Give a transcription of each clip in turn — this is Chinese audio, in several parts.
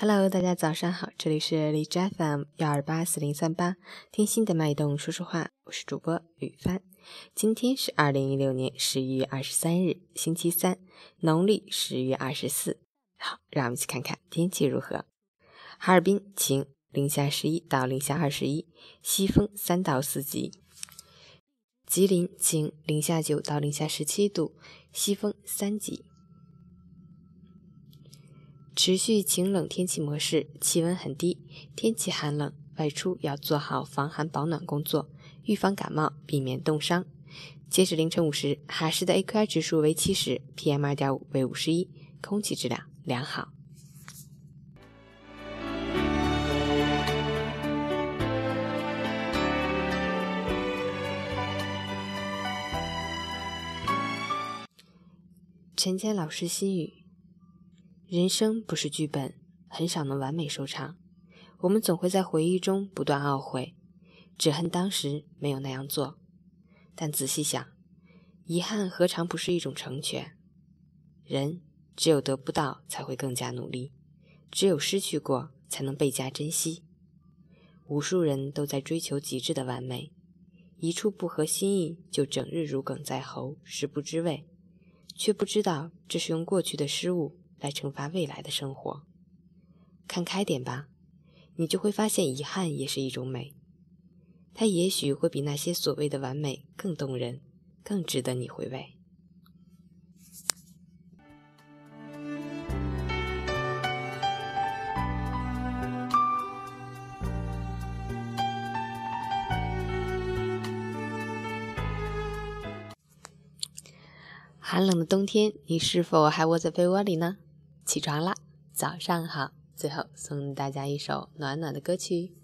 Hello，大家早上好，这里是荔枝 FM 幺二八四零三八，听心的脉动说说话，我是主播雨帆。今天是二零一六年十一月二十三日，星期三，农历十月二十四。好，让我们一起看看天气如何。哈尔滨晴，零下十一到零下二十一，西风三到四级。吉林晴，零下九到零下十七度，西风三级。持续晴冷天气模式，气温很低，天气寒冷，外出要做好防寒保暖工作，预防感冒，避免冻伤。截止凌晨五时，哈市的 AQI 指数为七十，PM 二点五为五十一，空气质量良好。陈坚老师心语。人生不是剧本，很少能完美收场。我们总会在回忆中不断懊悔，只恨当时没有那样做。但仔细想，遗憾何尝不是一种成全？人只有得不到，才会更加努力；只有失去过，才能倍加珍惜。无数人都在追求极致的完美，一处不合心意就整日如鲠在喉，食不知味，却不知道这是用过去的失误。来惩罚未来的生活，看开点吧，你就会发现遗憾也是一种美，它也许会比那些所谓的完美更动人，更值得你回味。寒冷的冬天，你是否还窝在被窝里呢？起床啦，早上好。最后送大家一首暖暖的歌曲。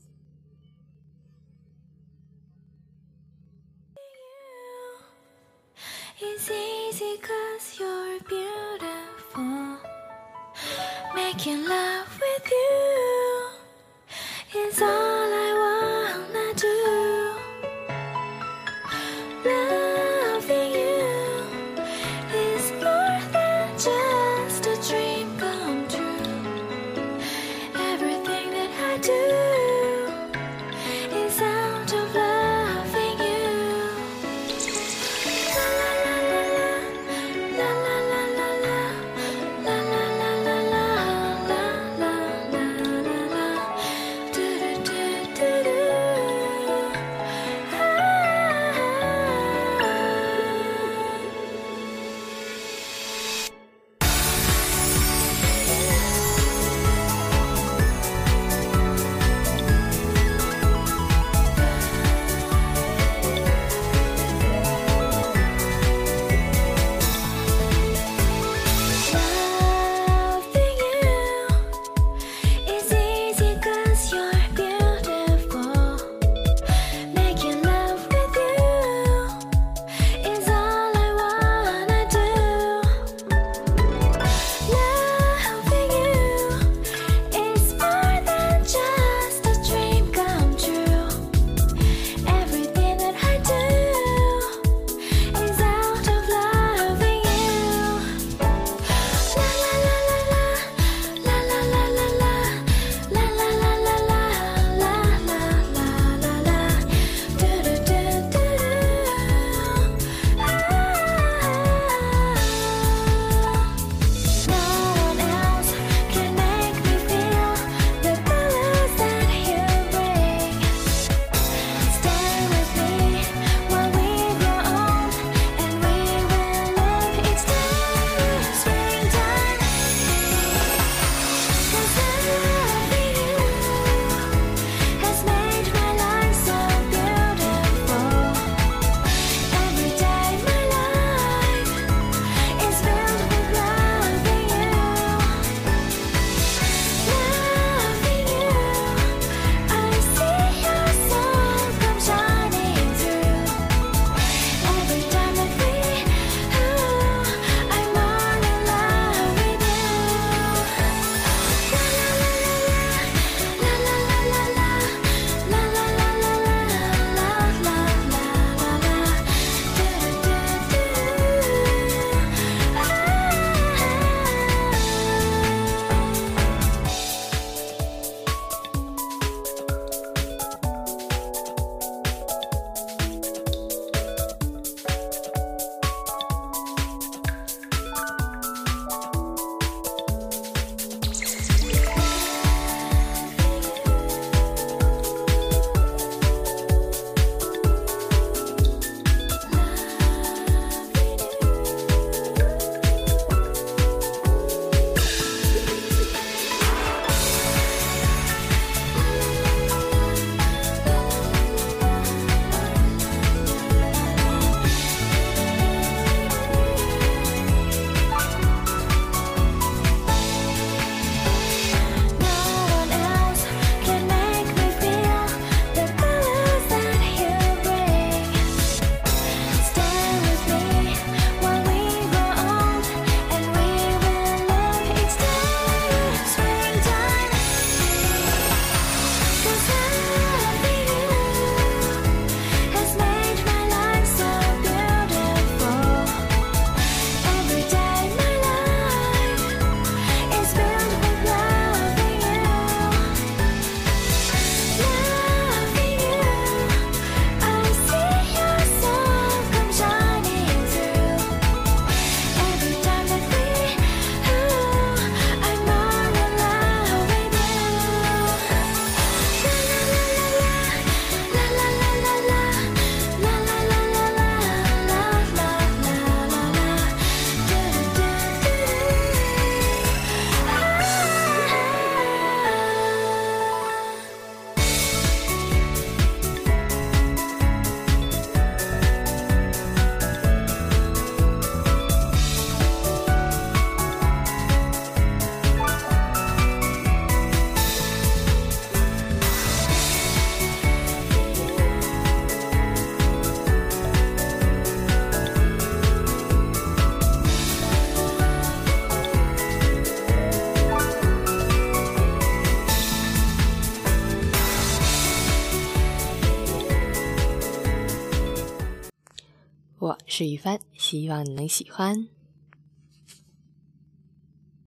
是雨帆，希望你能喜欢。